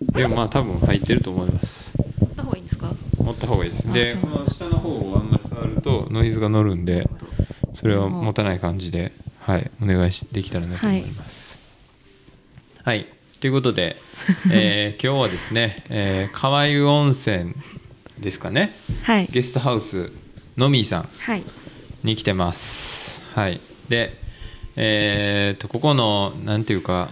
でもまあ多分入ってると思います。持った方がいいんですか？持った方がいいです。でこの下の方をあんまり触るとノイズが乗るんでそれを持たない感じではいお願いしできたらなと思います。はい、ということで、えー 今日はですね、えー、川湯温泉ですかね？はい。ゲストハウスのみーさんはい。に来てます。はい。でえーっとここのなんていうか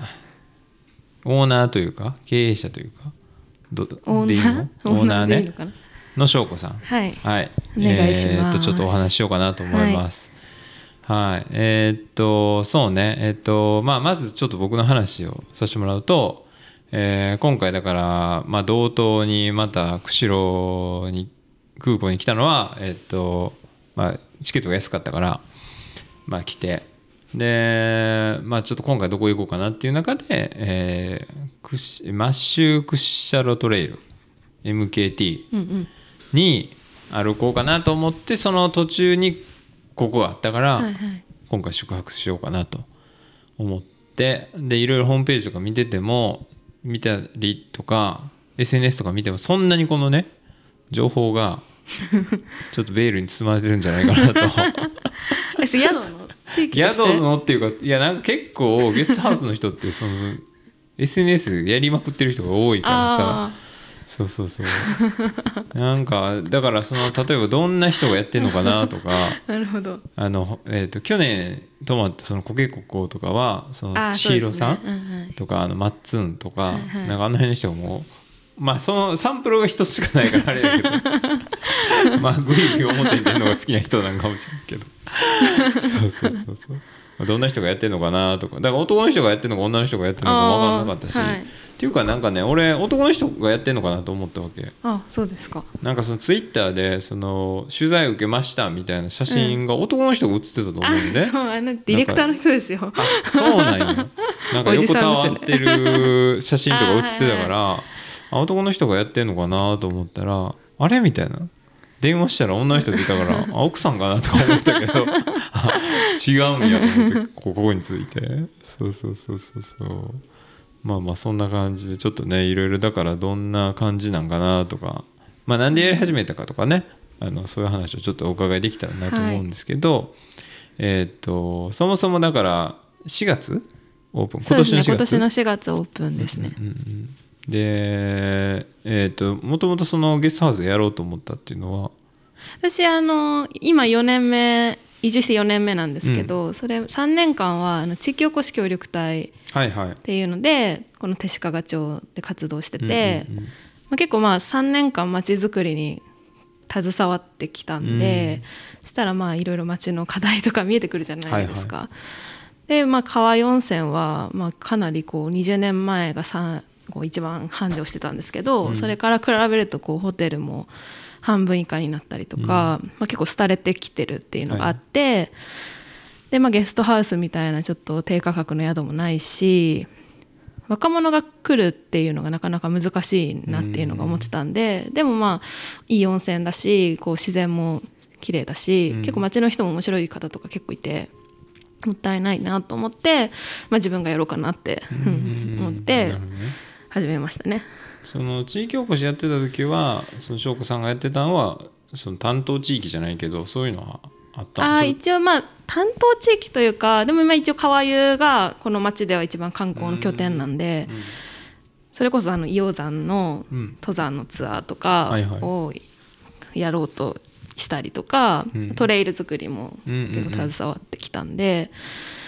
オーナーというか経営者というかどオでいいの？ーナーオーナーね。の翔子さん。はい。はい。お願いします。えーっとちょっとお話ししようかなと思います。はい、えーっとそうね。えーっとまあまずちょっと僕の話をさせてもらうとえー今回だから、まあ、同等にまた釧路に空港に来たのは、えーっとまあ、チケットが安かったから、まあ、来てで、まあ、ちょっと今回どこ行こうかなっていう中で、えークシマッシュクッシャロトレイル MKT に歩こうかなと思ってその途中にここがあったから、はいはい。今回宿泊しようかなと思ってでいろいろホームページとか見てても見たりとか SNS とか見てもそんなにこのね情報が ちょっとベールに包まれてるんじゃないかなと。宿の？地域と宿のっていうかいやなんか結構ゲストハウスの人ってその SNS やりまくってる人が多いからさ。あそうそうそう。なんかだからその例えばどんな人がやってんのかなとか。あ なるほど。あの、えー、と去年泊まったそのコケココとかはその千尋さんそうですね。うんはいとかあのマッツンとか、はいはい。なんかあの辺の人もまあそのサンプルが一つしかないからあれやけど。まあグイグイ表に出るのが好きな人なんかもしれんけど。そうそうそうそう。どんな人がやってんのかなとか。だから男の人がやってんのか女の人がやってんのか分かんなかったし、はい。っていうかなんかね俺男の人がやってんのかなと思ったわけ。あそうですか。なんかそのツイッターでその取材受けましたみたいな写真が男の人が写ってたと思あうんで、そうあのディレクターの人ですよ。あそうなんよなんか横たわってる写真とか写ってたかあらあ男の人がやってんのかなと思ったらあれみたいな。電話したら女の人でいたから あ奥さんかなとか思ったけど あ違うんやと思ってここについて。そうそうそうそうそう。まあまあそんな感じでちょっとねいろいろだからどんな感じなんかなとか。まあなんでやり始めたかとかね。あのそういう話をちょっとお伺いできたらなと思うんですけど、えーっとそもそもだから4月オープン。そうですね。今今年の年の4月4月オープンですね。うんうんでえーっともともとそのゲストハウスでやろうと思ったっていうのは？私あの今4年目移住して4年目なんですけど、それ3年間はあの地域おこし協力隊はいはい。っていうのでこの手鹿賀町で活動してて、うんうんうん。まあ、結構まあ3年間まちづくりに携わってきたんで、そしたらまあいろいろ町の課題とか見えてくるじゃないですか。でまあ川湯温泉はまあかなりこう20年前がさこう一番繁盛してたんですけど、うん。それから比べるとこうホテルも半分以下になったりとか、まあ、結構廃れてきてるっていうのがあって、でまあ、ゲストハウスみたいなちょっと低価格の宿もないし若者が来るっていうのがなかなか難しいなっていうのが思ってたんで、でもまあいい温泉だしこう自然も綺麗だし、うん。結構街の人も面白い方とか結構いてもったいないなと思って、まあ、自分がやろうかなって、うん。思っなてね始めましたね。その地域おこしやってた時はその翔子さんがやってたのはその担当地域じゃないけどそういうのはあった一応まあ担当地域というかでも今一応川湯がこの町では一番観光の拠点なんで、それこそあの硫黄山のうん。登山のツアーとかをやろうとしたりとか、うん。トレイル作りもうんうんうん。結構携わってきたんで、うん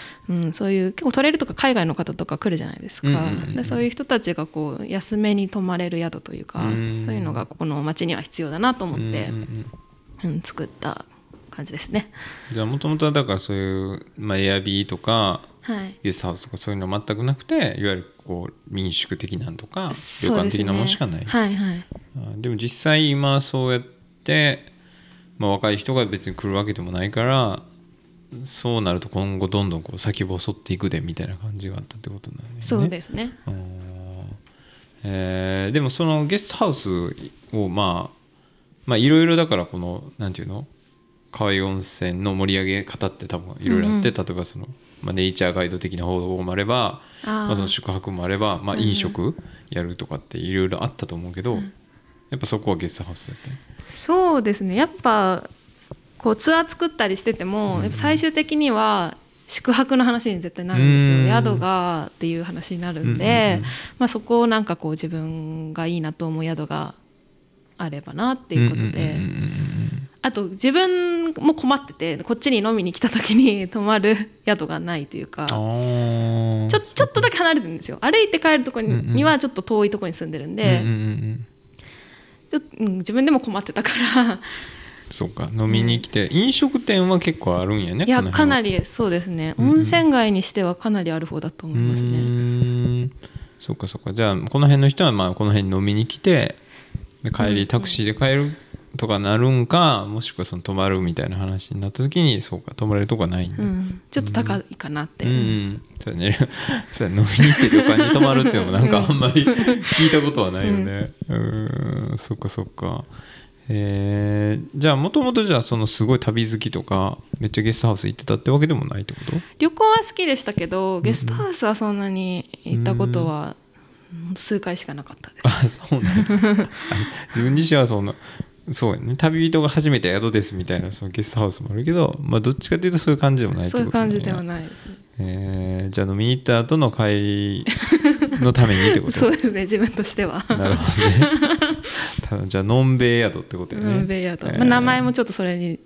そういう結構トレイルとか海外の方とか来るじゃないですか、うんうんうんうん。でそういう人たちがこう安めに泊まれる宿というか、うん。そういうのがここの町には必要だなと思って、うんうんうん。作った感じですね。うんじゃあもともとはだからそういう、まあ、エアビーとかはい。ゲストハウスとかそういうのは全くなくていわゆるこう民宿的なんとか旅館的なものしかない。はいはい。あでも実際今そうやって、まあ、若い人が別に来るわけでもないからそうなると今後どんどんこう先細っていくでみたいな感じがあったってことなんですね。そうですね。えーでもそのゲストハウスをまあまあいろいろだからこのなんていうの？川湯温泉の盛り上げ方って多分いろいろあって、うん例えばそのまあ、ネイチャーガイド的な方法もあればまあ、その宿泊もあれば、まあ、うんうん。飲食やるとかっていろいろあったと思うけど、やっぱそこはゲストハウスだったよそうですね。やっぱこうツアー作ったりしてても、うん。やっぱ最終的には宿泊の話に絶対なるんですよ、うん。宿がっていう話になるんで、まあ、そこをなんかこう自分がいいなと思う宿があればなっていうことで、あと自分も困っててこっちに飲みに来た時に 泊まる宿がないというかちょちょっとだけ離れてるんですよ。歩いて帰るとこに,、はちょっと遠いとこに住んでるんで、ちょ自分でも困ってたからそうか飲みに来て、飲食店は結構あるんやねいやかなりそうですね、うん。うん温泉街にしてはかなりある方だと思いますうね。ーん。そうかそうか。じゃあこの辺の人はまあこの辺に飲みに来てで帰うんうん。りタクシーで帰るとかなるんかもしくはその泊まるみたいな話になった時にそうか泊まれるとこはないんだ、うん、ちょっと高いかなって、うん。うん、そうやね。そうや飲みに行って旅館に泊まるっていうのもなんかあんまり 聞いたことはないよね。うん。そっかそっかえー、じゃあもともとじゃあそのすごい旅好きとかめっちゃゲストハウス行ってたってわけでもないってこと？旅行は好きでしたけどゲストハウスはそんなに行ったことは、うん数回しかなかったです。あそうねあ 自分自身はそんなそうやね。旅人が初めて宿ですみたいなそのゲストハウスもあるけどまあどっちかっていうとそういう感じでもないってことそういう感じではない、ないです。ね。えー、じゃあ飲みに行った後の帰りのためにってこと？そうですね自分としては。なるほどねじゃあのんべい宿ってことやね。ノンベイヤード、えー。まあ、名前もちょっとそれに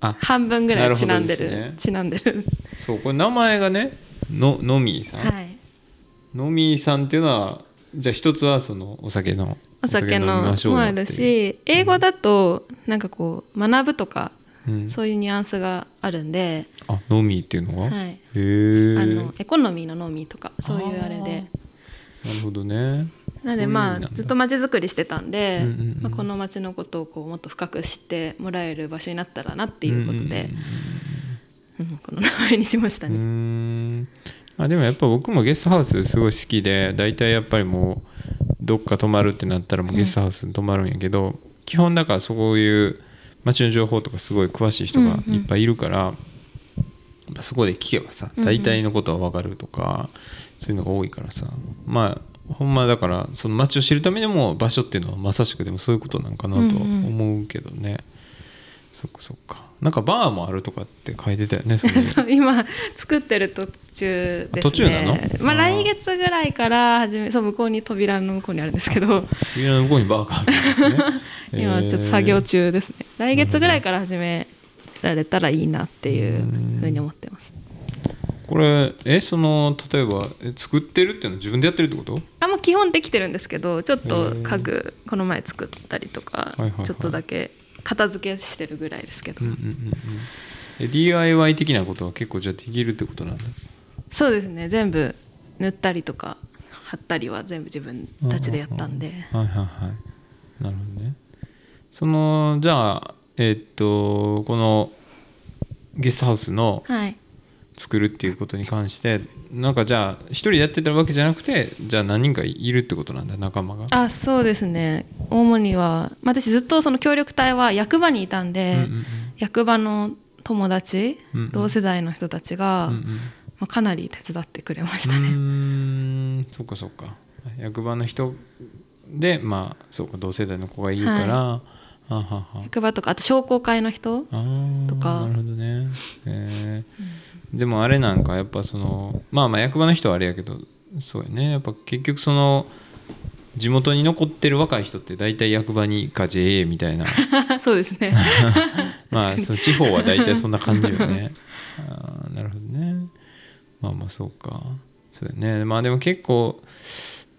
あ半分ぐらいちなんでる。ねちなんでる。そうこれ名前がねののみーさん、はい。のみーさんっていうのはじゃあ一つはそのお酒のお酒のもあるし英語だとなんかこう学ぶとかうん、そういうニュアンスがあるんで、あのみーっていうのが、はい、へえあのエコノミーのノミーとかそういうあれで。なるほどねなんでまあずっと街づくりしてたんで、うんうんうん。まあ、この街のことをこうもっと深く知ってもらえる場所になったらなっていうことで、うんこの名前にしましたうんうん。うね。んあでもやっぱ僕もゲストハウスすごい好きで大体やっぱりもうどっか泊まるってなったらもうゲストハウスに泊まるんやけど、基本だからそういう街の情報とかすごい詳しい人がいっぱいいるから、やっぱそこで聞けばさうんうん。大体のことは分かるとか、そういうのが多いからさ。まあほんまだからその街を知るためにも場所っていうのはまさしくでもそういうことなんかなとは思うけどね、そっかそっか。なんかバーもあるとかって書いてたよねそう 今作ってる途中ですね。あ途中なの？まあ来月ぐらいから始めそう向こうに扉の向こうにあるんですけど。扉の向こうにバーがあるんですね。今ちょっと作業中ですね。来月ぐらいから始められたらいいなっていうふうに思ってます。これえその例えばえ作ってるっていうのは自分でやってるってこと？あもう基本できてるんですけどちょっと家具この前作ったりとか、はいはいはい。ちょっとだけ片付けしてるぐらいですけど、うんうんうんうん。え DIY 的なことは結構じゃあできるってことなんだ？そうですね。全部塗ったりとか貼ったりは全部自分たちでやったんで、はいはいはい。なるほどね。そのじゃあえーっとこのゲストハウスのはい作るっていうことに関してなんかじゃあ一人でやってたわけじゃなくてじゃあ何人かいるってことなんだ仲間が。あそうですね。主には、まあ、私ずっとその協力隊は役場にいたんで、うんうん役場の友達、うんうん。同世代の人たちが、うんうん。まあ、かなり手伝ってくれましうたね。ーん。そっかそっか。役場の人でまあそうか同世代の子がいるから、はあはは。役場とかあと商工会の人とか。なるほどね、えー。でもあれなんかやっぱそのまあまあ役場の人はあれやけどそうやね。やっぱ結局その地元に残ってる若い人って大体役場にか JA みたいな。そうですね。まあその地方は大体そんな感じよね。あーなるほどね。まあまあそうか。そうだね。まあでも結構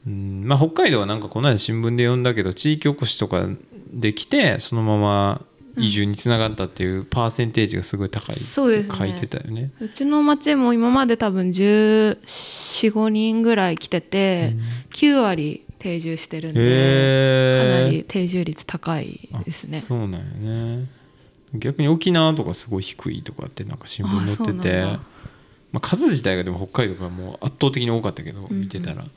うんまあ北海道はなんかこの間新聞で読んだけど地域おこしとかできてそのまま移住につながったっていうパーセンテージがすごい高いって書いてたよね。うちの町も今まで多分1415人ぐらい来てて、9割定住してるんで、かなり定住率高いですね。そうなんやね。逆に沖縄とかすごい低いとかってなんか新聞載ってて。だ。まあ、数自体がでも北海道がもう圧倒的に多かったけどんうん。見てたら、うん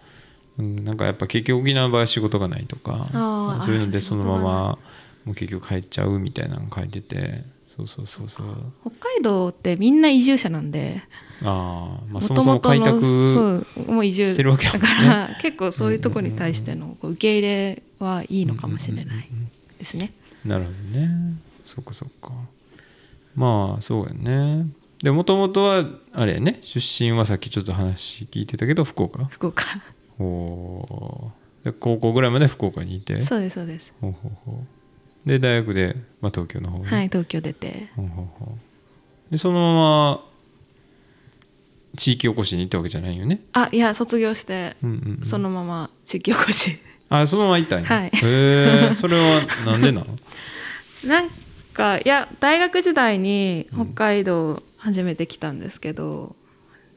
なんかやっぱ結局沖縄の場合は仕事がないとかそういうのでそのままもう結局帰っちゃうみたいなの書いててそうそうそうそう。北海道ってみんな移住者なんでああまあそもそも開拓もう移住してるわけだから結構そういうところに対しての受け入れはいいのかもしれないうんうんうんうんですね。なるほどね。そっかそっか。まあそうやね。でもともとはあれやね出身はさっきちょっと話聞いてたけど福岡。福岡おで高校ぐらいまで福岡にいて？そうですそうです。ほうほうほう。で大学で、まあ、東京の方に？はい東京出て。ほうほうほう。でそのまま地域おこしに行ったわけじゃないよね、あいや卒業してうんうんうん。そのまま地域おこし。あそのまま行ったんや、はい。へえそれはなんでなの なんかいや大学時代に北海道初めて来たんですけど、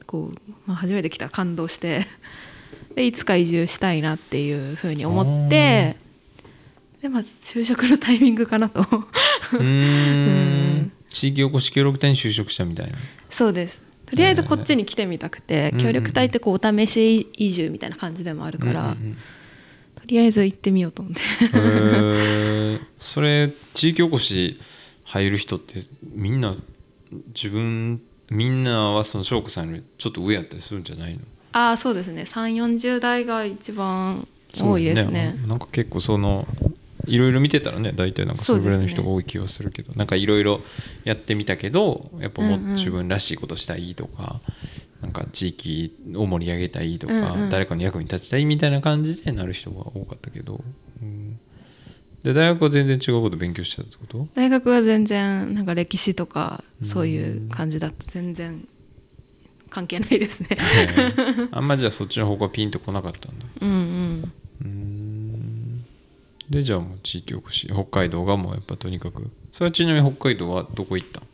こう、まあ、初めて来たら感動してでいつか移住したいなっていうふうに思ってでまあ就職のタイミングかなと。うーうん。ん地域おこし協力隊に就職したみたいな。そうです。とりあえずこっちに来てみたくて、うん。協力隊ってこうお試し移住みたいな感じでもあるから、うんうんとりあえず行ってみようと思って。えそれ地域おこし入る人ってみんな自分みんなはその翔子さんよりちょっと上やったりするんじゃないの？ああそうですね。3 4 0代が一番多いですね。そうなんか結構そのいろいろ見てたらね大体なんかそれぐらいの人が多い気がするけど、なんかいろいろやってみたけどやっぱもっう自分らしいことしたいとか、なんか地域を盛り上げたいとか、うんうん。誰かの役に立ちたいみたいな感じでなる人が多かったけど、うん。で大学は全然違うこと勉強してたってこと？大学は全然なんか歴史とかそういう感じだと全然関係ないですね。あんまじゃあそっちの方向はピンとこなかったんだ。うんうん。うーん。でじゃあもう地域おこし。北海道がもうやっぱとにかく。それはちなみに北海道はどこ行ったんい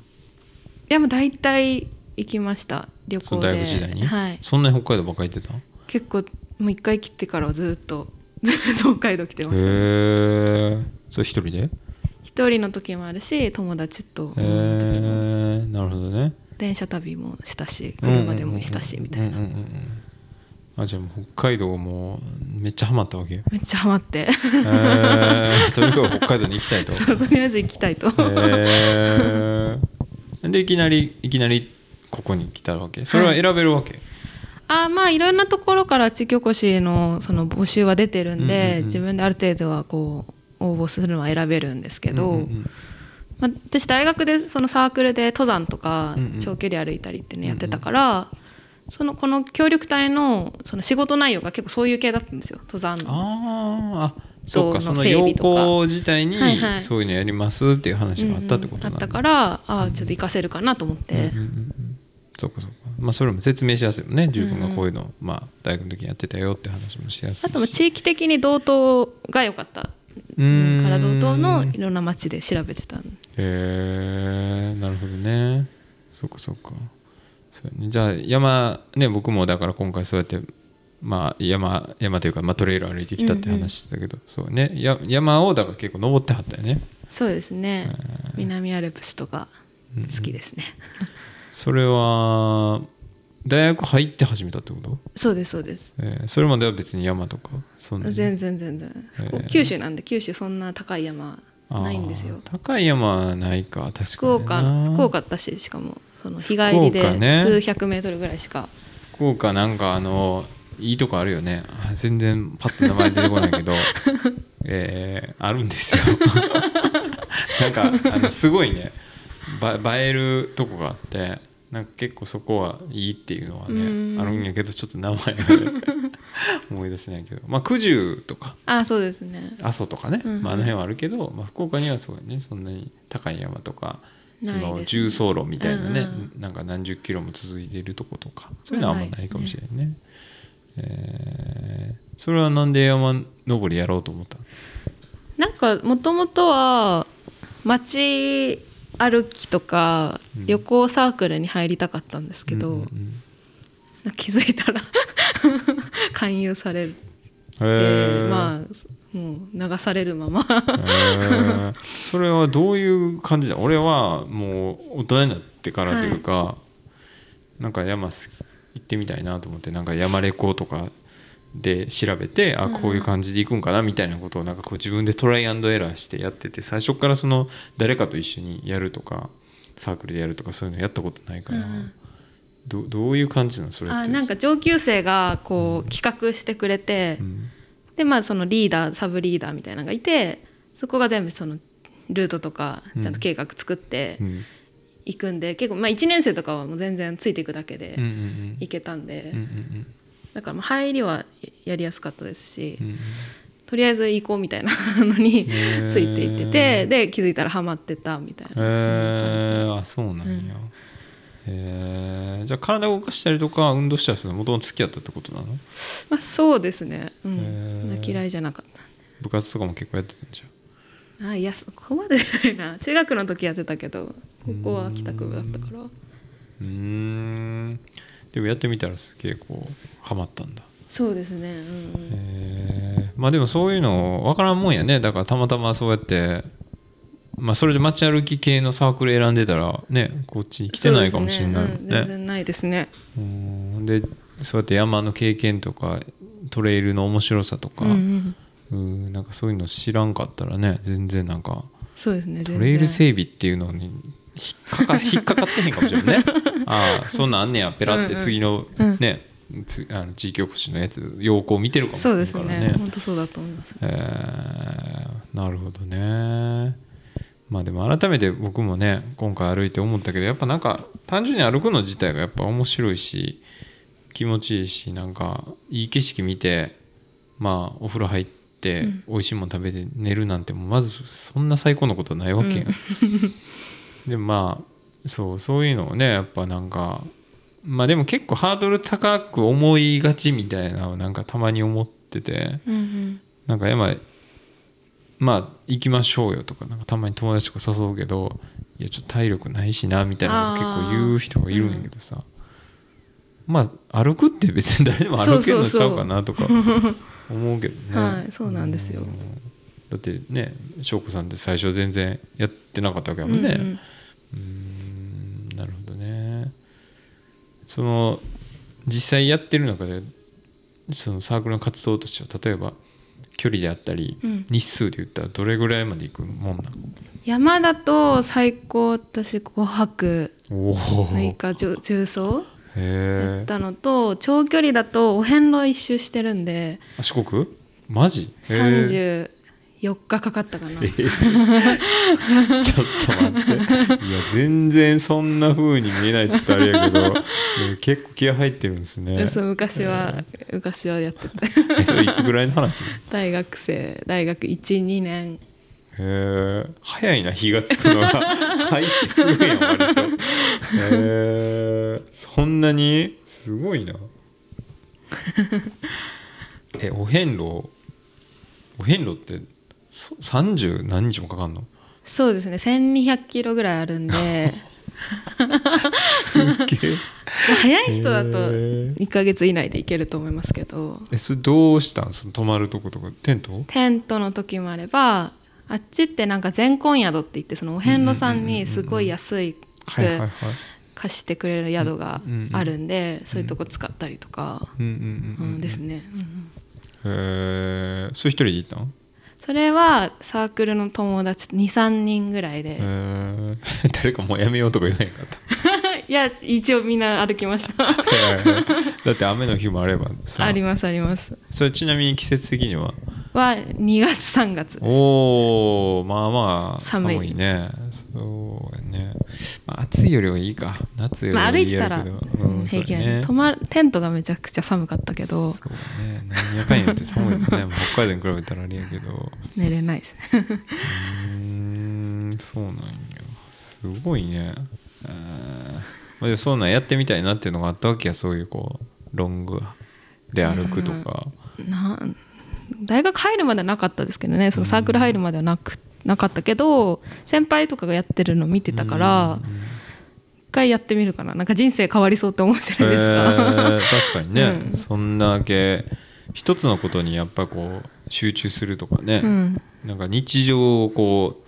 やもう大体行きました。旅その行で大学時代に、はい。そんなに北海道ばっかり行ってた？結構もう一回来てからはずっと ずっと北海道来てました。えそれ一人で？一人の時もあるし友達と。えなるほどね電車旅もしたし車でもしたしみたいな。あじゃあもう北海道もうめっちゃハマったわけ？へめっちゃハマって。えとにかく北海道に行きたいと。そうとりあえず行きたいと。へえでいきなりいきなりここに来たわけ？それは選べるわけ、あまあいろんなところから地域おこしのその募集は出てるんで、うんうんうん。自分である程度はこう応募するのは選べるんですけど、うんうんまあ、私大学でそのサークルで登山とかうんうん。長距離歩いたりっていうのやってたから、そのこの協力隊のその仕事内容が結構そういう系だったんですよ登山の。あーあそうかその要項自体にそういうのやりますっていう話があったってことなんだ、うんうん。あったからああちょっと活かせるかなと思って、うんうんうんうん。そうかそうか。まあそれも説明しやすいよね自分がこういうの、まあ大学の時にやってたよって話もしやすいし。あとも地域的に道東が良かったから道東のいろんな町で調べてたんへえなるほどね。そうかそうか。そうやね。じゃあ山ね僕もだから今回そうやってまあ山山というか、まあ、トレイル歩いてきたって話してたけど、そうね。や山をだから結構登ってはったよね。そうですね。南アルプスとかうん好きですね、それは大学入って始めたってこと、そうですそうです。えーそれまでは別に山とか？そんなに？全然全然、へー。九州なんで九州そんな高い山ないんですよ。高い山はないか。確かに福岡な福岡だししかもその日帰りで数百メートルぐらいしか、福岡なんかあのいいとこあるよね。あ全然パッと名前出てこないけど。えーあるんですよ。なんかあのすごいね。ば映えるとこがあってなんか結構そこはいいっていうのはうん。ねあるんやけどちょっと名前が 思い出せないけど。まあ九十とか。あそうですね。阿蘇とかね、うん。うんまあ、あの辺はあるけど、まあ、福岡にはそうやねそんなに高い山とかその重走路みたいなね、うんなんか何十キロも続いているとことかそういうのはあんまないかもしれないね。えーそれはなんで山登りやろうと思ったの？なんかもともとは街歩きとかうん。旅行サークルに入りたかったんですけど、うんうんうん。気づいたら 勧誘される。まあもう流されるまま。それはどういう感じだ？俺はもう大人になってからというか、なんか山す行ってみたいなと思ってなんか山レコとかで調べてあこういう感じでいくんかなみたいなことをなんかこう自分でトライアンドエラーしてやってて最初からその誰かと一緒にやるとかサークルでやるとかそういうのやったことないから、うんどどういう感じなの？それって。あなんか上級生がこう企画してくれて、うん。でまあそのリーダーサブリーダーみたいなのがいてそこが全部そのルートとかちゃんと計画作ってうん。いくんで、結構まあ1年生とかはもう全然ついていくだけうんうんうでん。いけたんで、うんうんだからまあ入りはやりやすかったですし、うんうん。とりあえず行こうみたいな のについていっててで気づいたらハマってたみたいな。へえあそうなんや、へえじゃあ体動かしたりとか運動したりするのもともと好きだったってことなの？まあ、そうですね、うへん、ー嫌いじゃなかっ部活とかも結構やってたんじゃん。たあいやそこまでじゃないな。中学の時やってたけど高校は帰宅部だったから。うーん。でもやってみたらすげえこうハマったんだ。そうですね。うんうん。へえまあでもそういうの分からんもんやね。だからたまたまそうやってまあそれで街歩き系のサークル選んでたらねこっちに来てないかもしれないもんそうですね。うん。全ね然ないですね。うん。でそうやって山の経験とかトレイルの面白さとか、うんうんうん。なんかそういうの知らんかったらね全然なんかそうですねトレイル整備っていうのに引っかか引っかかってへんかもしれないね。ああそんなんあんねやペラって次のうん。ね、つあの地域おこしのやつ要項見てるかもしそうですれないからね。ね本当そうだと思います。えーなるほどね。まあでも改めて僕もね今回歩いて思ったけどやっぱなんか単純に歩くの自体がやっぱ面白いし気持ちいいしなんかいい景色見てまあお風呂入ってうん。美味しいもの食べて寝るなんてまずそんな最高なことないわけやん、でまあそうそういうのをねやっぱなんかまあでも結構ハードル高く思いがちみたいなのをなんかたまに思ってて。うんうんなんか山まあ行きましょうよとかなんかたまに友達とか誘うけどいやちょっと体力ないしなみたいなこと結構言う人がいるんやけどさ。まあ歩くって別に誰でも歩けるのちゃうかなとか思うけどね。はいそうなんですよ。ん。だってね翔子さんって最初全然やってなかったわけだもんね、うん。うんその実際やってる中でそのサークルの活動としては例えば距離であったり、うん。日数で言ったらどれぐらいまで行くもんな山だと最高私5泊のおお6日重重走やったのと長距離だとお遍路一周してるんで。四国？マジ？へえ34日かかったかな。え ーちょっと待って。いや全然そんな風に見えないっつったらあれやけど。えー結構気合入ってるんですね。そう昔は昔はやってた。え それいつぐらいの話？大学生大学12年。へえ早いな火がつくのが。入ってすぐやん割と。へえそんなに？すごいな。えお遍路？お遍路ってそ30何日もかかんの？そうですね。1200キロぐらいあるんで。早い人だとへー1ヶ月以内で行けると思いますけど。えそれどうしたん？その泊まるとことか？テント？テントの時もあればあっちってなんか全婚宿って言ってそのお遍路さんにすごい安い貸してくれる宿があるんでそういうとこ使ったりとか、うんうんううんうん。ん、ですね、うんうん。へえそれ一人で行ったん？それはサークルの友達23人ぐらいで、誰かもうやめようとか言わへんかった。いや一応みんな歩きました。だって雨の日もあればさ。ありますあります。それちなみに季節的には？は2月3月です。おおまあまあ寒い。ね。そうやね、まあ、暑いよりはいいか。夏よりまあ、はいい歩いてたら、うけど、うん平気なんで、そうやね。泊まるテントがめちゃくちゃ寒かったけど。そうね。何やかんやって寒い もんね北海道に比べたらあれやけど。寝れないです。ねうーんそうなんや。すごいね。まあそうなんや。ってみたいなっていうのがあったわけや。そういうこうロングで歩くとか、な大学入るまではなかったですけどね。そのサークル入るまではなくなかったけど先輩とかがやってるの見てたからうん一回やってみるかな。なんか人生変わりそうって思うじゃないですか、えー確かにね、うん。そんだけ一つのことにやっぱこう集中するとかね、うん、なんか日常をこ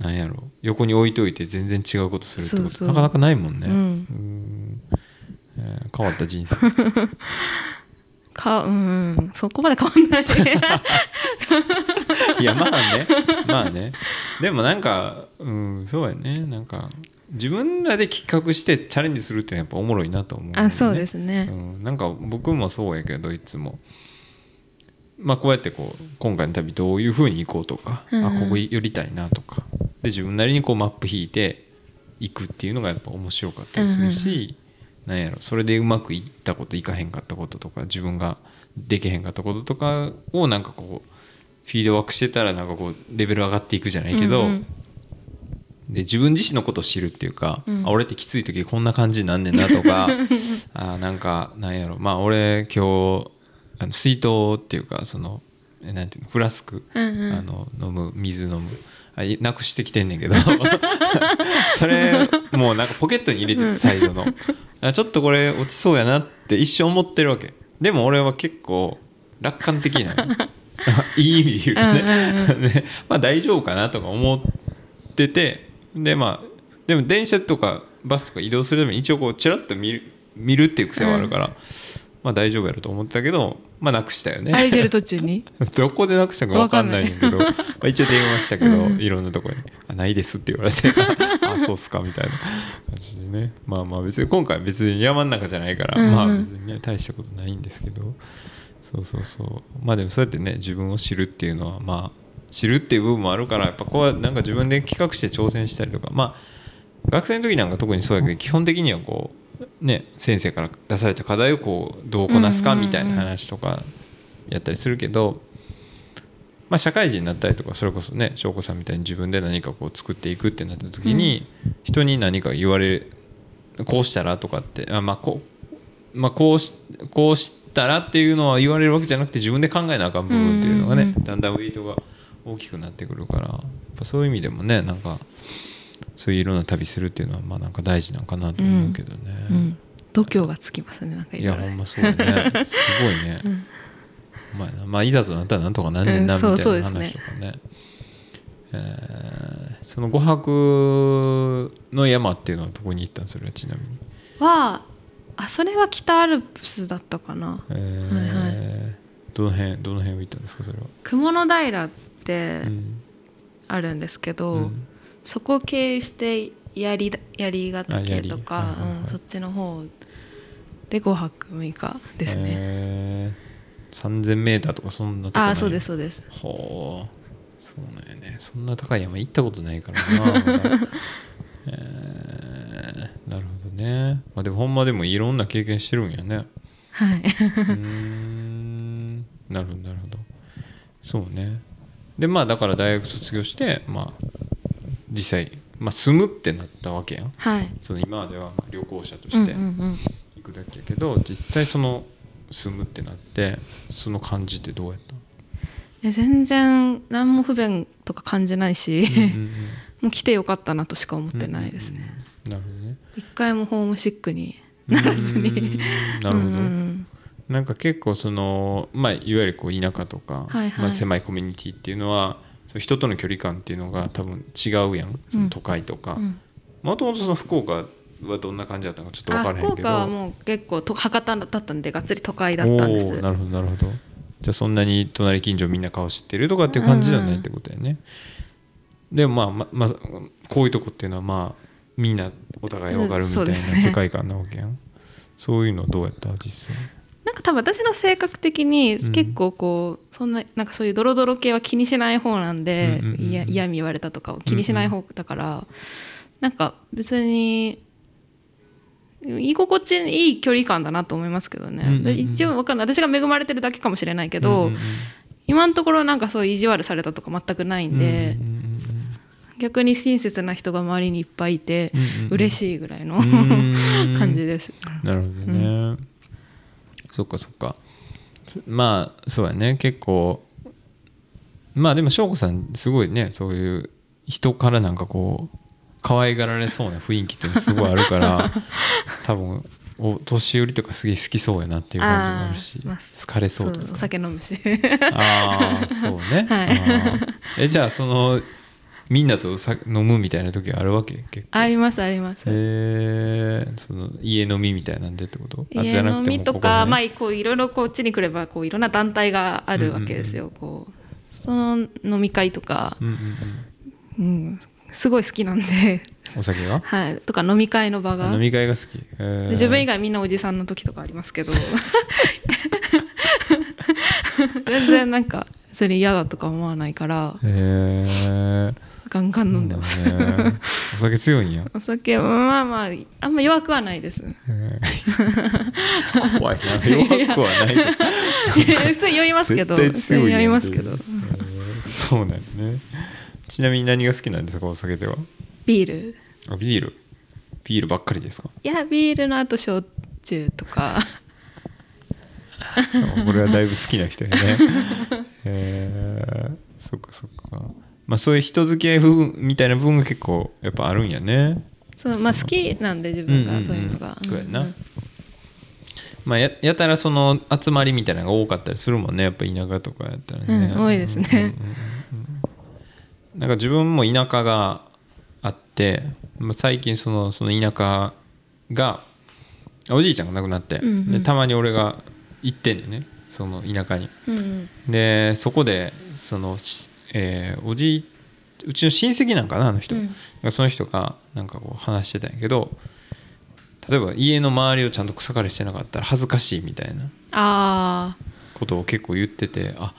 うなんやろ。横に置いといて全然違うことするってことなかなかないもんね、うん。うん。えー変わった人生 かうんそこまで変わんない いやまあね。まあね。でもなんかうんそうやね。なんか自分らで企画してチャレンジするってやっぱおもろいなと思う、ね、あそうですね、うん、なんか僕もそうやけどいつも。まあこうやってこう今回の旅どういうふうに行こうとか、うんうん。あここ寄りたいなとか。で自分なりにこうマップ引いて行くっていうのがやっぱ面白かったりするし、なんやろそれでうまくいったこといかへんかったこととか自分ができへんかったこととかをなんかこうフィードバックしてたらなんかこうレベル上がっていくじゃないけど、うんうん。で自分自身のことを知るっていうか、うん。あ俺ってきつい時こんな感じになんねんなとか あなんかなんやろまあ俺今日あの水筒っていうかそのえなんていうのフラスク、うんうん。あの飲む水飲むあいなくしてきてんねんけど。それもうなんかポケットに入れててサイドのあちょっとこれ落ちそうやなって一瞬思ってるわけ。でも俺は結構楽観的なの いい意味で言うとね,、うん ねまあ大丈夫かなとか思っててでまあでも電車とかバスとか移動するために一応こうチラッと見る見るっていう癖はあるから、まあ大丈夫やろと思ってたけどまあなくしたよね。歩いてる途中に？どこでなくしたか分かんないんだけどまあ一応電話したけど、うん。いろんなとこに「あないです」って言われて「あそうっすか」みたいな感じでね。まあまあ別に今回別に山の中じゃないから、うんうん。まあ別にね大したことないんですけど。そうそうそう。まあでもそうやってね自分を知るっていうのはまあ知るっていう部分もあるからやっぱこうなんか自分で企画して挑戦したりとかまあ学生の時なんか特にそうやけど基本的にはこうね先生から出された課題をこうどうこなすかみたいな話とかやったりするけど、まあ、社会人になったりとかそれこそね翔子さんみたいに自分で何かこう作っていくってなった時に、人に何か言われるこうしたらとかってあ、まあこうまあ、こうしこうしたらっていうのは言われるわけじゃなくて自分で考えなあかん部分っていうのがね、だんだんウェイトが大きくなってくるからやっぱそういう意味でもねなんかそういういろんな旅するっていうのはまあなんか大事なのかなと思うけどね。うん。度胸がつきますねなんかいやほんまそうだね。すごいね、うん。まあなまあいざとなったらなんとかなんねんなうんみたいそうな話とかね,、えーその5泊の山っていうのはどこに行ったんそれはちなみに、はあそれは北アルプスだったかな。えーはい。どの辺どの辺を行ったんですかそれは、雲の平ってうん。あるんですけど、うんそこを経由して槍だ槍ヶあ岳槍とか、はいはいはいうんそっちの方で5泊6日ですね、えー、3000メーターとかそんなとこああそうですそうです。ほうそうなんやね。そんな高い山行ったことないからな、えー。なるほどね、まあ、でもほんまでもいろんな経験してるんやね。はい、うーん。なるほどなるほど。そうね。でまあだから大学卒業してまあ実際、まあ、住むってなったわけやん。はい。その今まではまあ旅行者とうんしてうんうん行くだけやけど、実際その住むってなってその感じってどうやった？え全然何も不便とか感じないし、うんうんうん。もう来てよかったなとしか思ってないですね、うんうんうん。なるほどね。一回もホームシックにならずに。なるほど、うん。なんか結構その、まあ、いわゆるこう田舎とか、はいはい。まあ、狭いコミュニティっていうのはそう人との距離感っていうのが多分違うやん。その都会とか。うん。もともとその福岡はどんな感じだったのかちょっと分あからへんけど。福岡はもう結構と博多だったんでがっつり都会だったんです。なるほどなるほど。じゃあそんなに隣近所みんな顔知ってるとかっていう感じじゃないってことやね、でもまあままあこういうとこっていうのはまあみんなお互い分かるみたいうな世界観なわけやん。そういうのどうやった？実際なんか多分私の性格的にうん。結構こう、そんななんかそういうドロドロ系は気にしない方なんで、うんうんうん嫌み言われたとかを気にしない方だから、なんか別に居心地いい距離感だなと思いますけどね、うんうんうん。で一応わかんない。私が恵まれてるだけかもしれないけど、うんうんうん。今のところなんかそういう意地悪されたとか全くないんで、うんうん逆に親切な人が周りにいっぱいいて、うんうんうん。嬉しいぐらいの、うん。感じです。なるほどね、そっかそっか。まあそうやね。結構まあでも翔子さんすごいね。そういう人からなんかこう可愛がられそうな雰囲気ってすごいあるから 多分お年寄りとかすげえ好きそうやなっていう感じもあるし、あーまあ好かれそうとそうおか酒飲むし。ああそうね、はい。えじゃあそのみんなとさ飲むみたいな時あるわけ？結構。ありますあります、えー、その家飲みみたいなんでってこと？あ家じゃなくても飲みとここでねかまあこういろいろこっちに来ればこういろんな団体があるわけですよ、こう。その飲み会とか、うんうんうん、すごい好きなんで、うん、お酒が？はい、とか飲み会の場が。飲み会が好き、えー。自分以外みんなおじさんの時とかありますけど。全然なんかそれ嫌だとか思わないから。えー、ガンガン飲んでます、ねお酒強いんや、お酒まあまああんま弱くはないです。えー。怖いな。弱くはない普通に酔いますけど。絶対強いやん。普通に酔いますけど。えー。そうなんだね。ちなみに何が好きなんですかお酒では？ビール。あビール？ビールばっかりですか？いやビールの後焼酎とか。これはだいぶ好きな人やね。へえそっかそっかまあそういう人付き合い部分みたいな部分が結構やっぱあるんやね。そうまあ好きなんで自分がそういうのが、そうやな、んまあややたらその集まりみたいなのが多かったりするもんね。やっぱ田舎とかやったらね、うん多いですね。うんなんか自分も田舎があって、まあ、最近そのその田舎がおじいちゃんが亡くなって、うんうん。でたまに俺が行ってんね。その田舎に。うんうん。でそこでその、しえーおじいうちの親戚なんかなあの人、うん。その人がなんかこう話してたんやけど例えば家の周りをちゃんと草刈りしてなかったら恥ずかしいみたいなあことを結構言っててあ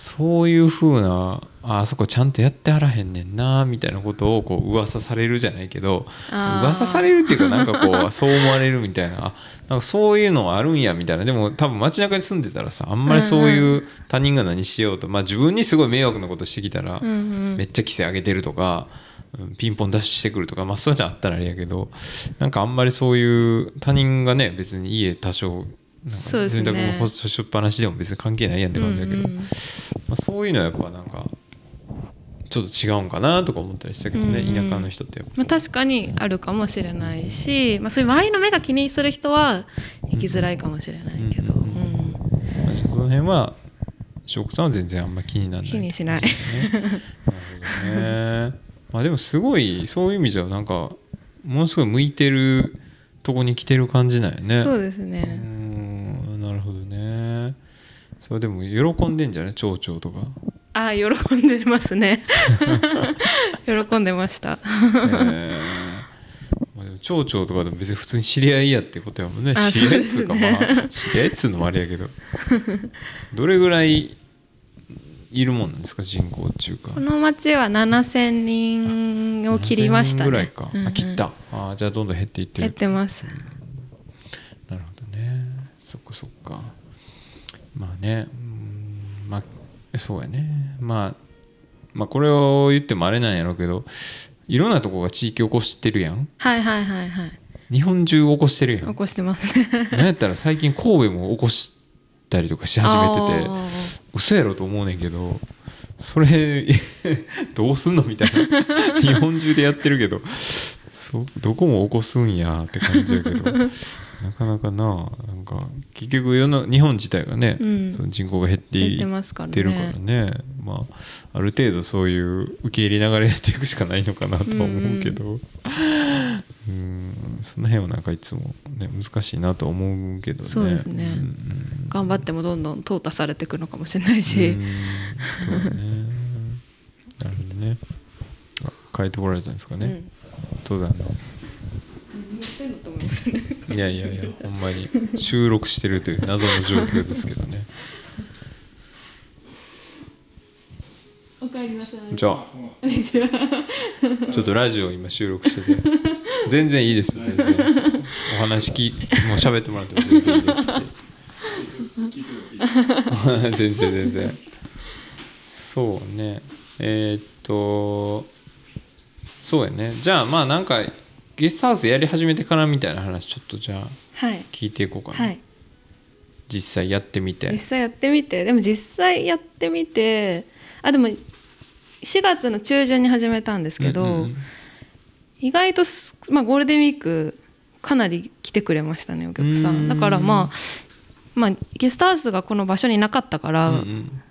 そういう風なああそこちゃんとやってはらへんねんなみたいなことをこう噂されるじゃないけど噂されるっていうかなんかこう そう思われるみたいなあなんかそういうのあるんやみたいな。でも多分街中に住んでたらさあんまりそういう他人が何しようと、まあ自分にすごい迷惑なことしてきたら、あうんうん。めっちゃ規制上げてるとか、うんピンポンダッシュしてくるとか、まあ、そういうのあったらあれやけどなんかあんまりそういう他人がね別に家多少そうですね。洗濯物干しっぱなしでも別に関係ないやんって感じだけど、うんうん。まあ、そういうのはやっぱなんかちょっと違うんかなとか思ったりしたけどね、うんうん。田舎の人ってまあ、確かにあるかもしれないし、まあ、そういう周りの目が気にする人は生きづらいかもしれないけど、うんうんまあじゃあその辺は翔子さんは全然あんま気にならない気にしない。なるほどね。まあでもすごいそういう意味じゃなんかものすごい向いてるとこに来てる感じなんやね。そうですね、ん。なるほどねそれでも喜んでんじゃない？町長とか、ああ喜んでますね。喜んでました。えー。まあ、でも町長とかでも別に普通に知り合いやってことやもんね。あ知り合いっつうかまあ知り合いっつうのもあれやけど。どれぐらいいるもんなんですか？人口っていうか。この町は7000人を切りました7000ねぐらいか、うんうん。あ切った。あじゃあどんどん減っていってる。減ってます。なるほどね。そっかそっかまあね。うん。まあそうやね。まあまあこれを言ってもあれなんやろうけどいろんなとこが地域起こしてるやん。はいはいはいはい。日本中起こしてるやん。起こしてますね。なんやったら最近神戸も起こしたりとかし始めててあ嘘やろと思うねんけどそれ どうすんのみたいな。日本中でやってるけどそどこも起こすんやって感じやけどなかなかななんか結局世の日本自体がね、うん。その人口が減ってい減ってますからね。ってるからね。まあある程度そういう受け入れながらやっていくしかないのかなとは思うけど。うん。その辺はなんかいつも、ね、難しいなと思うけどね。そうですね。ん。頑張ってもどんどん淘汰されていくのかもしれないし、なるほどね。あ変えてこられたんですかね、うん。登山の？いやいやいやほんまに収録してるという謎の状況ですけどね。おかえりなさい。じゃあ。ちょっとラジオ今収録してて。全然いいです。よ全然。お話きもう喋ってもらっても全然いいですし。全然全然。そうね。えーっとそうやね。じゃあまあなんかゲストハウスやり始めてからみたいな話ちょっとじゃあはい。聞いていこうかな、はい。実際やってみて。実際やってみて。でも実際やってみてあでも4月の中旬に始めたんですけど、うんうんうん。意外とす、まあ、ゴールデンウィークかなり来てくれましたねお客さうんん。だからまあまあゲストハウスがこの場所になかったから、うんうん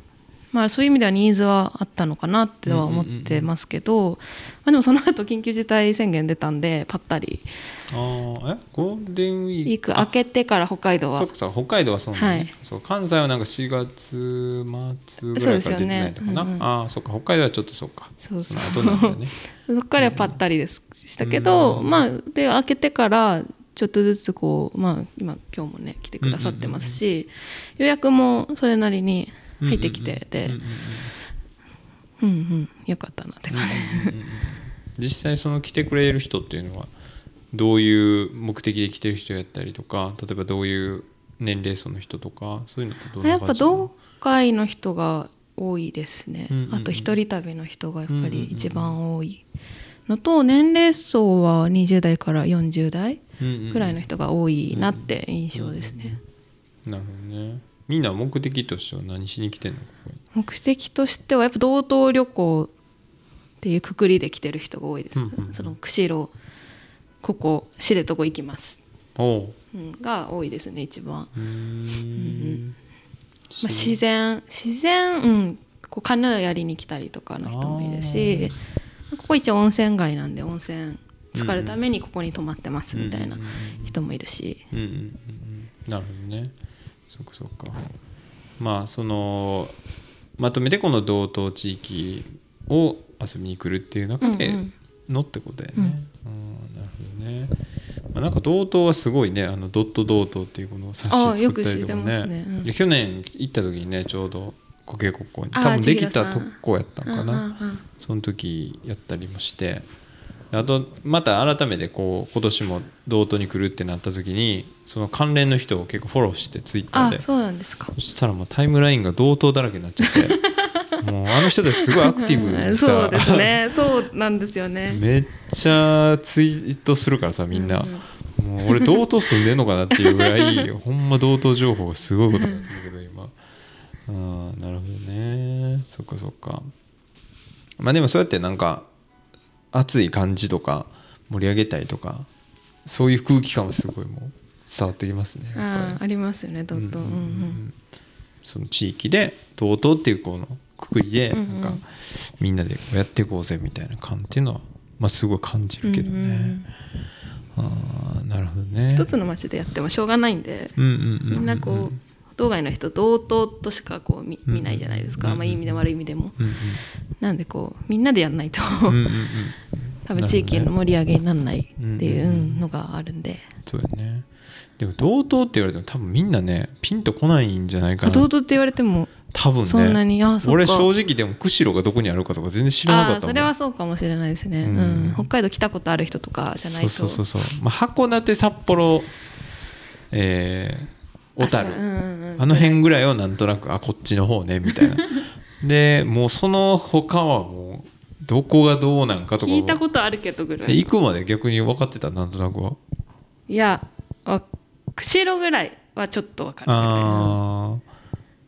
まあそういう意味ではニーズはあったのかなっては思ってますけど、まあ、でもその後緊急事態宣言出たんでぱったり。ああえ？ゴールデンウィーク？明けてから北海道は。そっかそう北海道はそうなんだね、はい。そう関西はなんか4月末ぐらいから出てないのかな、ねうんうん。ああそっか北海道はちょっとそっか。そうそう。の後なんだよね。そこからぱったりですしたけど、うん。まあで開けてからちょっとずつこうまあ今今日もね来てくださってますし、予約もそれなりに入ってきてて、うんうん。よかったなって感じ、実際その来てくれる人っていうのはどういう目的で来てる人やったりとか例えばどういう年齢層の人とかそういうのってどんなやっぱ同会の人が多いですね、あと一人旅の人がやっぱり一番多いのと年齢層は20代から40代くらいの人が多いなって印象ですね、なるほどねみんな目的としては何しに来てんの？目的としてはやっぱ道東旅行っていうくくりで来てる人が多いです、うんうんうん。その釧路ここ知床行きます、おう。うん、が多いですね一番、うー。んまあ、自然自然うん。こうカヌーやりに来たりとかの人もいるしここ一応温泉街なんで温泉浸かるためにここに泊まってますみたいなうんうんうん。人もいるし、うんうんうんうん。なるほどねそっかそっか。まあそのまとめてこの道東地域を遊びに来るっていう中でうんうん。のってことだよね、うん。なるほどね、まあ、なんか道東はすごいねあのドット道東っていうこの冊子作ったりとかね。ね。うん。で去年行った時にねちょうど苔国交に多分できたとこやったんかな、うんうんうん。その時やったりもしてあとまた改めてこう今年も道東に来るってなった時にその関連の人を結構フォローしてツイッターであそうなんですか。そしたらもうタイムラインが道東だらけになっちゃって もうあの人たちすごいアクティブさ、そうですね。そうなんですよね。めっちゃツイートするからさみんな、もう俺道東住んでんのかなっていうぐらい ほんま道東情報がすごいことになってるけど今。うんなるほどね。そっかそっか。まあでもそうやってなんか熱い感じとか盛り上げたいとかそういう空気感はすごいもう伝わってきますねああありますよねどんどん、うんんうその地域で道東っていうこのくくりでうんうん。なんかみんなでやっていこうぜみたいな感っていうのはまあすごい感じるけどうんうん。ね。ああなるほどね。一つの町でやってもしょうがないんで、みんなこう道外の人道東としかこう見うん見ないじゃないですか、うんまあ、いい意味でも悪い意味でも。うんうん。なんでこうみんなでやんないと、うん多分地域の盛り上げにならないっていうのがあるんで、そうやね。でも道東って言われても多分みんなねピンとこないんじゃないかな。東って言われても多分ね。そんなに、あそ俺正直でも釧路がどこにあるかとか全然知らなかったもん。あそれはそうかもしれないですね、ううんん。北海道来たことある人とかじゃないと。そうそうそうそう、まあ、函館札幌えー小樽。ううんうんうん。あの辺ぐらいはなんとなくあこっちの方ねみたいな。でもうその他はもうどこがどうなんかとか聞いたことあるけどぐらい。え行くまで逆に分かってたなんとなくは。いやあ釧路ぐらいはちょっとわかるあー、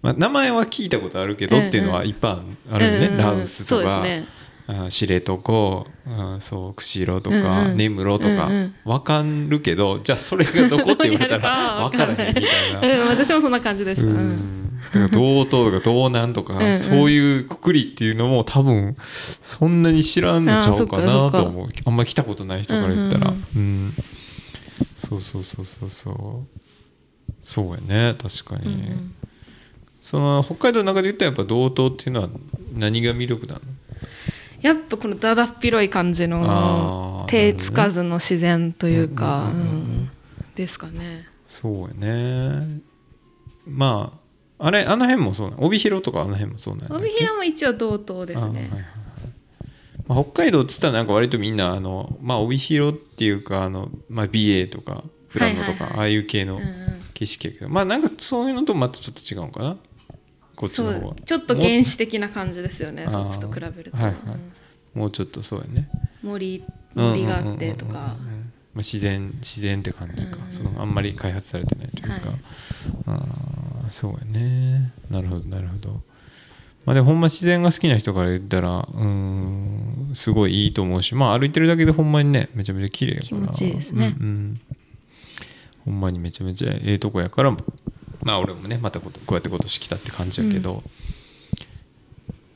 まあ、名前は聞いたことあるけどっていうのはいっぱいあるよね、うんうんラウスとか、そうですね。あ知床、うん、そう釧路とうんか、うん。根室とか、うんうん。分かるけどじゃあそれがどこって言われたら 分からへんみたいな。うん、私もそんな感じでした、ううん。道東とか道南とかうんうん。そういうくくりっていうのも多分そんなに知らんのちゃうかなと思う。あんま来たことない人から言ったら。うん。うん。そうそうそうそうそう。そうやね確かに、うんうん。その北海道の中で言ったらやっぱ道東っていうのは何が魅力なの？やっぱこのだだっ広い感じあのー手つかずの自然というか、うんうん。うんうんうん。ですかね。そうやね。まああれあの辺もそう帯広とかあの辺もそうなんだ帯広も一応道東ですね。あはいはいはい。まあ、北海道っつったらなんか割とみんなあの、まあ、帯広っていうかあの、まあ、美瑛とか富良野とか、はいはいはい。ああいう系のうんうん。景色やけど、まあなんかそういうのとまたちょっと違うのかな？こっちの方は。そうちょっと原始的な感じですよねもそっちと比べると、はいはい。うんもうちょっとそうやね。森森があってとか。自然自然って感じか、うんうん。そのあんまり開発されてないというか、はい。あーそうやね。なるほどなるほど。まあでもほんま自然が好きな人から言ったらうーんすごいいいと思うし。まあ歩いてるだけでほんまにねめちゃめちゃ綺麗やから。気持ちいいですね。うんうん。ほんまにめちゃめちゃええとこやからまあ俺もねまたこうやって今年来たって感じやけど、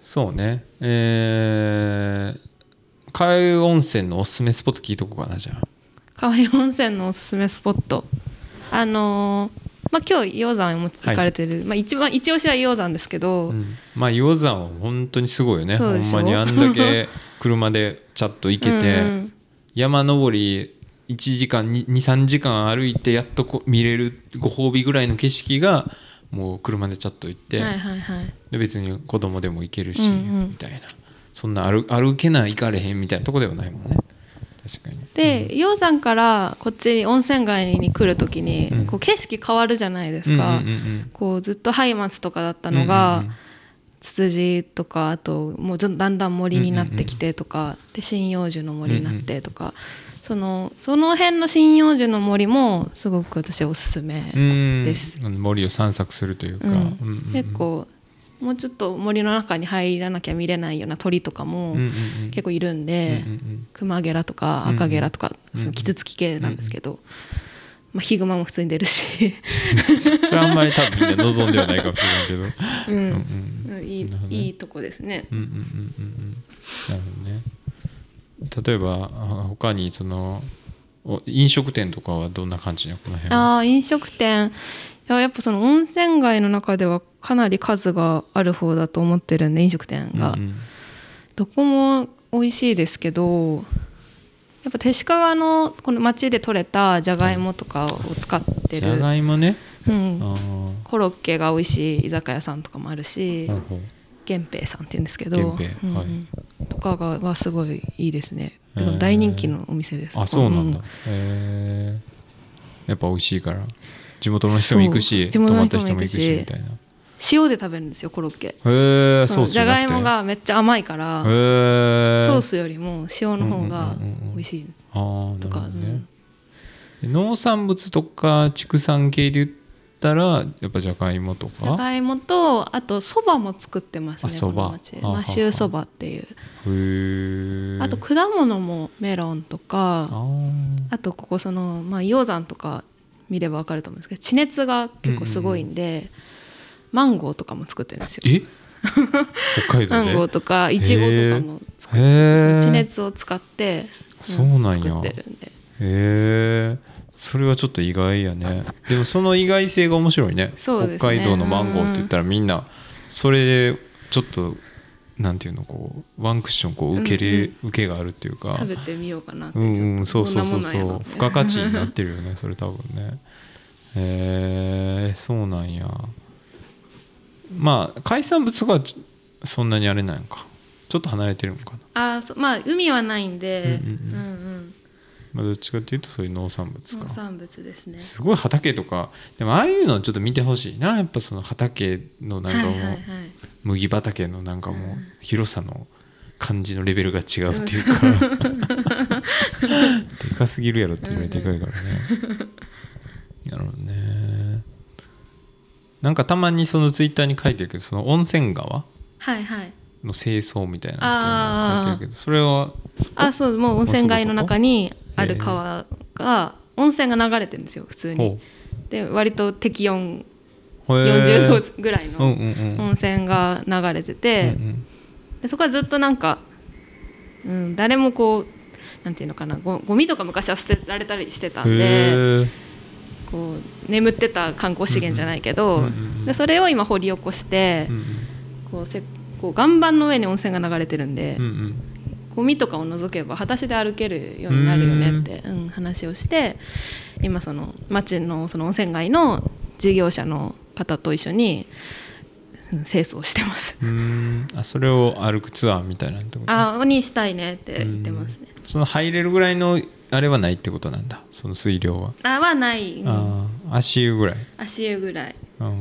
そうね。えー、海湯温泉のおすすめスポット聞いとこうかなじゃあ。川湯温泉のおすすめスポット。あのーまあ今日硫黄山も行かれてる、まあ一番一押しは硫黄山ですけど、うん。まあ硫黄山は本当にすごいよね。ほんまにあんだけ 車でチャッと行けて、うんうん。山登り1時間23時間歩いてやっとこ見れるご褒美ぐらいの景色がもう車でチャッと行って、はいはいはい。で別に子供でも行けるし、うんうん。みたいな。そんな歩歩けない行かれへんみたいなとこではないもんね。確かに。で硫黄山からこっちに温泉街に来る時に、うん。こう景色変わるじゃないですか、うんうんうんこうずっと松明とかだったうんのが、うんうんツツジとかあともうだんだん森になってきてとか、で針葉樹の森になってとか、そのその辺の針葉樹の森もすごく私はおすすめ、うん。です。うん森を散策するというか、うん。うんうんうん。結構もうちょっと森の中に入らなきゃ見れないような鳥とかもうんうんうん。結構いるんで、うんうんクマゲラとかうん赤ゲラとか、うんそのキツツキ系なんですけど、まあ、ヒグマも普通に出るし、う んそれはあんまり多分みんな望んではないかもしれないけど。うん。うんうん。いいいいとこですね。うんうんうんうんうん。なるほどね例えばあ他にそのお飲食店とかはどんな感じなのこの辺は？あー飲食店。いややっぱその温泉街の中ではかなり数がある方だと思ってるんで飲食店が、うんうん。どこも美味しいですけどやっぱ手鹿のこの町で採れたじゃがいもとかを使ってじゃる、がいもね。うん、あコロッケが美味しい居酒屋さんとかもあるし。あほ源平さんって言うんですけど源平うんうん。はいとかがはすごいいいですね。大人気のお店です。あそうなんだ、ん。へえやっぱ美味しいから。地元の人も行くしそう。地元の泊まった人も行くしみたいな。塩で食べるんですよコロッケ。へえソースじゃがいもがめっちゃ甘いからへえソースよりも塩の方がうんうんうんうん美味しいああなとか、ね。うん、で農産物とか畜産系で言ったらやっぱじゃがいもとか？じゃがいもとあとそばも作ってますねあこの町。はあはあマシューそばっていう。へえあと果物もメロンとかあとここそのまあ硫黄山とか見ればわかると思うんですけど地熱が結構すごいんで、マンゴーとかも作ってるんですよ。え？北海マンゴーとかイチゴとかも作ってへえ地熱を使って、そうなんや。作ってるんで。へえそれはちょっと意外やね。でもその意外性が面白いね。ね。北海道のマンゴーって言ったらみんなそれでちょっとなんていうのこうワンクッションこう受けれ、うん受けがあるっていうか。食べてみようかなってうんうんそうそうそう。そう付加価値になってるよねそれ多分ね。へえそうなんや。まあ海産物がそんなにあれなんか。ちょっと離れてるのかな、あそまあ海はないんで、うんうん。うんうんまあ、どっちかっていうとそういう農産物か。農産物ですね。すごい畑とかでもああいうのちょっと見てほしいな。やっぱその畑のなんかもう、はいはいはい麦畑のなんかもう広さの感じのレベルが違うっていうか。でかすぎるやろっていうぐらいでかいからね。なるほどね。なんかたまにそのツイッターに書いてるけどその温泉川？はいはいの清掃みたいなのが書いてるけどそれはあそうもう温泉街の中にある川が温泉が流れてるんですよ普通に。ほで割と適温うへー。40度ぐらいうんの温泉が流れてて、うんでそこはずっとなんか、うん、誰もこうなんていうのかなごゴミとか昔は捨てられたりしてたうんんでこう眠ってた観光資源じゃないけど、でそれを今掘り起こして、うんこうせこう岩盤の上に温泉が流れてるんで、うんうん。ゴミとかを除けば裸足で歩けるようになるよねって、うん、話をして今その町のその温泉街の事業者の方と一緒にうん清掃してます。あそれを歩くツアーみたいなってことあにしたいねって言ってますね。その入れるぐらいのあれはないってことなんだ？その水量は、あはない、うんああ足湯ぐらい。足湯ぐらい。あー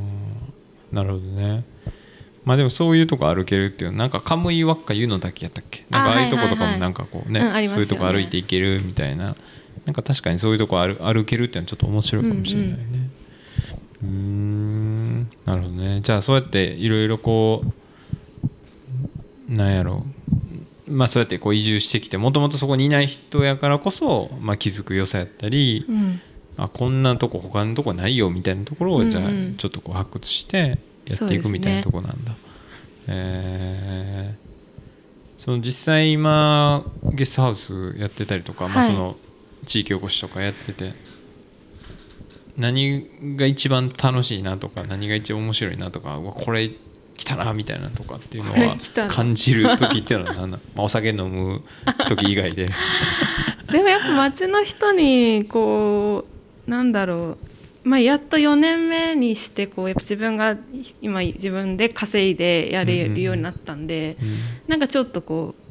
なるほどねまあでもそういうとこ歩けるっていうなんかカムイワッカ湯の滝やったっけ？なんかああいうとことかもなんかこうね,、そういうとこ歩いていけるみたいな。なんか確かにそういうとこ歩歩けるっていうのはちょっと面白いかもしれないね。うーん。なるほどね。じゃあそうやっていろいろこうなんやろ。うまあそうやってこう移住してきてもともとそこにいない人やからこそ、まあ、気づく良さやったり、うん。あこんなとこ他のとこないよみたいなところをじゃあうんうん。ちょっとこう発掘してやっていくみたいなとこなんだ、えその実際今ゲストハウスやってたりとか、まあ、はい。その地域おこしとかやってて何が一番楽しいなとか何が一番面白いなとかうわこれ来たなみたいなとかっていうのは感じる時っていうのは何なの、まあ、お酒飲む時以外で。でもやっぱ町の人にこうなんだろう、まあ、やっと4年目にしてこうやっぱ自分が今自分で稼いでやれるようになったんで、うん。なんかちょっとこう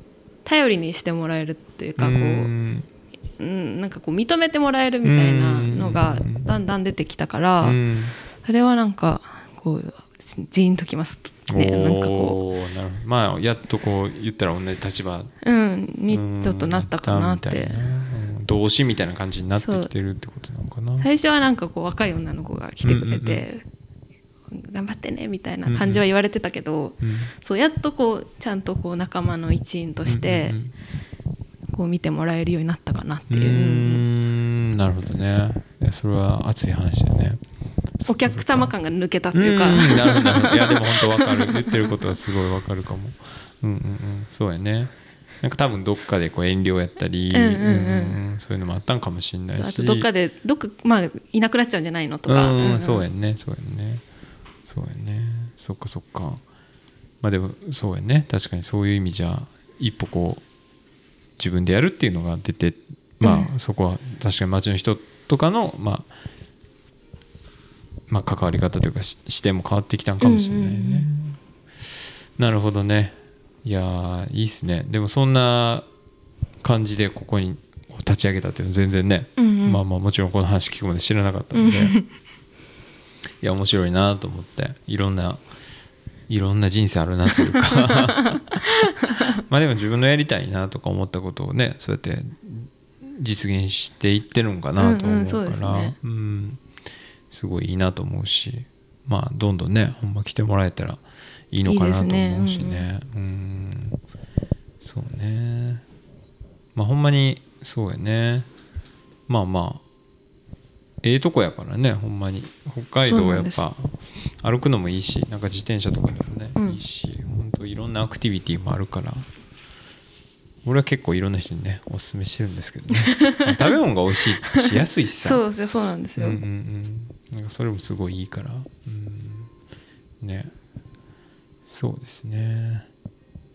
頼りにしてもらえるっていうかこう、うん。うん、なんかこう認めてもらえるみたいなのがうんだんだん出てきたから、うん。それはなんかこうジーンときますねなんかこおーなるほど。まあやっとこう言ったら同じ立場う、うん、にちょっとなったかなってうんなったみたいなうん同志みたいな感じになってきてるってことなのかな？最初はなんかこう若い女の子が来てくれて、頑張ってねみたいな感じは言われてたけど、うん。そうやっとこうちゃんとこう仲間の一員としてうんうんこう見てもらえるようになったかなってう。んうう、ん。なるほどね。それは熱い話だね。お客様感が抜けたっていうか、んなるほどなるほど。いやでも本当わかる。言ってることはすごいわかるかも。うんうんうん。そうやねなんか多分どっかでこう遠慮やったり、うんうんうん。うんそういうのもあったんかもしれないし。どっかでどっかまあいなくなっちゃうんじゃないのとか、うん、んんそうやんね。そうやんね。そうやんね。そっかそっか。まあでもそうやね。確かにそういう意味じゃ一歩こう自分でやるっていうのが出てまあ、うん。そこは確かに町の人とかのまあまあ関わり方というかし視点も変わってきたんかもしれないね、うんうんうん。なるほどねいやーいいっすね。でもそんな感じでここに立ち上げたっていうのは全然ね、うんうん。まあまあもちろんこの話聞くまで知らなかったので、うん。いや面白いなと思っていろんないろんな人生あるなというか。まあでも自分のやりたいなとか思ったことをねそうやって実現していってるんかなと思うから、うんうんそうですね。うん。すごいいいなと思うし。まあどんどんねほんま来てもらえたらいいのかなと思うしね。うん。そうね。まあほんまにそうやね。まあまあええとこやからねほんまに。北海道はやっぱ歩くのもいいしなんか自転車とかでもね、うん。いいし本当いろんなアクティビティもあるから。俺は結構いろんな人にねおすすめしてるんですけどね。ま あ食べ物が美味しいしやすいしさ。そうそうなんですよ、うんうんうん。なんかそれもすごいいいから。うん。ねそうですね。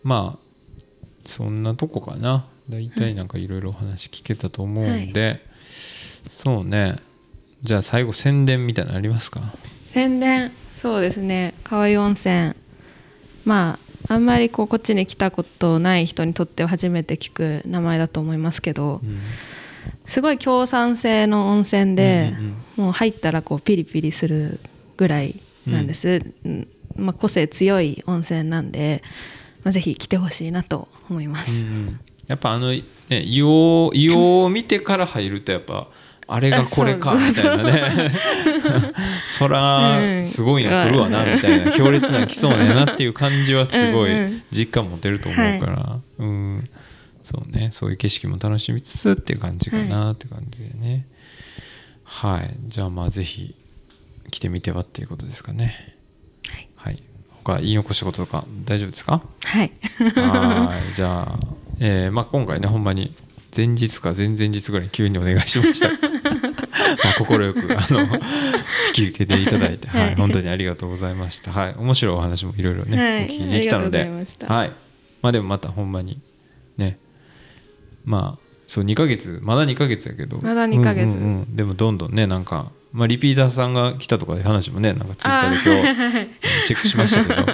まあそんなとこかな。大体なんかいろいろお話聞けたと思うんで、そうね。じゃあ最後宣伝みたいなのありますか？宣伝。そうですね。川合温泉。まああんまりこうこっちに来たことない人にとっては初めて聞く名前だと思いますけどうん。すごい強酸性の温泉で、うんうん。もう入ったらこうピリピリするぐらいなんです、うんまあ、個性強い温泉なんで、まあ、ぜひ来てほしいなと思います、やっぱあのね硫黄硫黄を見てから入るとやっぱあれがこれか みたいなね。そらすごいの来るわなみたいな強烈なの来そうねなっていう感じはすごい実感持てると思うから。うん。そうねそういう景色も楽しみつつっていう感じかなって感じでね。はい。じゃあまあぜひ来てみてはっていうことですかねはい。他言い残したこととか大丈夫ですか？はい。はい。じゃあ、えーまあ、今回ねほんまに前日か前々日ぐらいに急にお願いしました。まあ快くあの引き受けていただいて、はい。はい。本当にありがとうございました。はい。面白いお話もいろいろね、はい。お聞きできたので。はい。まあでもまたほんまにね。まあそう2ヶ月まだ2ヶ月やけど。まだ2ヶ月。うんうんうん。でもどんどんねなんかまあ、リピーターさんが来たとかいう話もねなんかツイッターで今日チェックしましたけど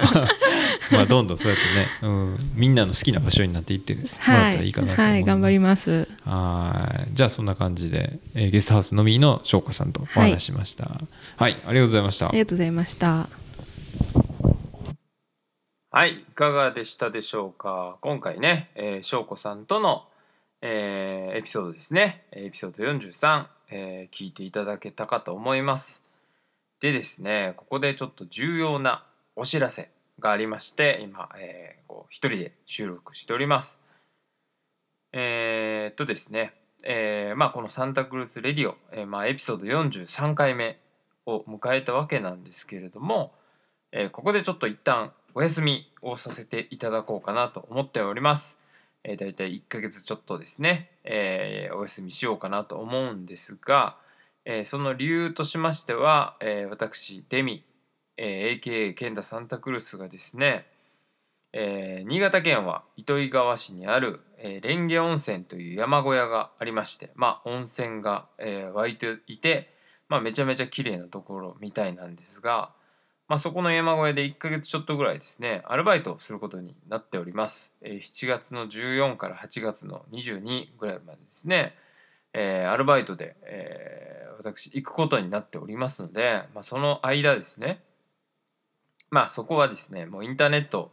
まあどんどんそうやってね、うん、みんなの好きな場所になっていってもらったらいいかなと思います。はい、頑張りますはいじゃあそんな感じで、えーゲストハウスのみの翔子さんとお話ししました。はい、ありがとうございましたあり。がとうございましたはい、いかがでしたでしょうか？今回ね、えー、翔子さんとの、えーエピソードですね。エピソード43、えー聞いていただけたかと思います。でですね、ここでちょっと重要なお知らせがありまして、今、えーこう一人で収録しております。えーっとですね、えーまあこのサンタクルースレディオ、えーまあエピソード43回目を迎えたわけなんですけれども、えーここでちょっと一旦お休みをさせていただこうかなと思っております。えー、大体1ヶ月ちょっとですね、えー、お休みしようかなと思うんですが、えー、その理由としましては、えー、私デミ、えー、AKA ケンダサンタクルスがですね、えー、新潟県は糸魚川市にある、えー、蓮華温泉という山小屋がありましてまあ温泉が、えー、湧いていて、まあ、めちゃめちゃ綺麗なところみたいなんですが、まあ、そこの山小屋で1ヶ月ちょっとぐらいですねアルバイトをすることになっております、えー、7月の14から8月の22ぐらいまでですね、えー、アルバイトで、えー、私行くことになっておりますので、まあ、その間ですねまあそこはですねもうインターネット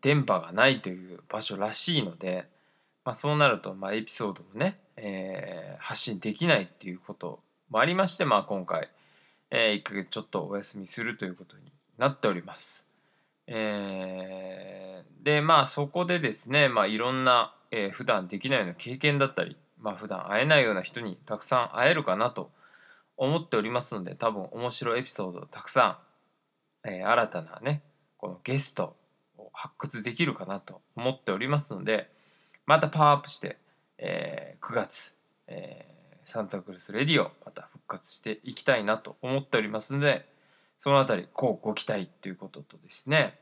電波がないという場所らしいので、まあ、そうなるとまあエピソードもね、えー、発信できないっていうこともありまして、まあ、今回、えー、1ヶ月ちょっとお休みするということになっております。えー、でまあそこでですね、まあ、いろんな、えー、普段できないような経験だったり、まあ普段会えないような人にたくさん会えるかなと思っておりますので多分面白いエピソードをたくさん、えー、新たなねこのゲストを発掘できるかなと思っておりますのでまたパワーアップして、えー、9月、え、サンタクルスレディオまた復活していきたいなと思っておりますのでそのあたりこうご期待ということとですね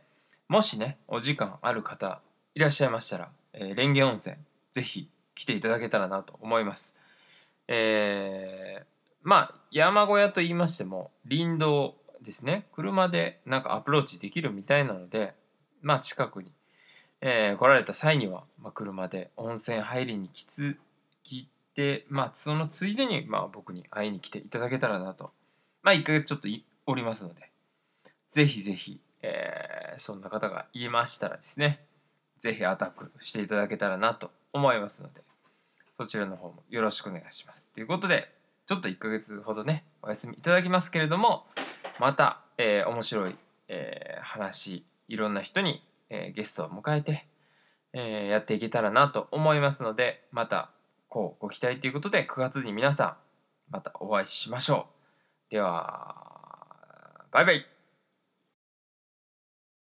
もしねお時間ある方いらっしゃいましたら、えー、蓮華温泉ぜひ来ていただけたらなと思います。えー、まあ山小屋と言いましても林道ですね車でなんかアプローチできるみたいなのでまあ、近くに、えー、来られた際には、まあ、車で温泉入りに来つ来て、まあ、そのついでに、まあ、僕に会いに来ていただけたらなと、まあ、1ヶ月ちょっとおりますので、ぜひぜひ、えー、そんな方が言いましたらですね、ぜひアタックしていただけたらなと思いますので、そちらの方もよろしくお願いします。ということで、ちょっと1ヶ月ほどね、お休みいただきますけれども、また、えー、面白い、えー、話、いろんな人に、えー、ゲストを迎えて、えー、やっていけたらなと思いますのでまたこうご期待ということで9月に皆さんまたお会いしましょう。ではバイバイ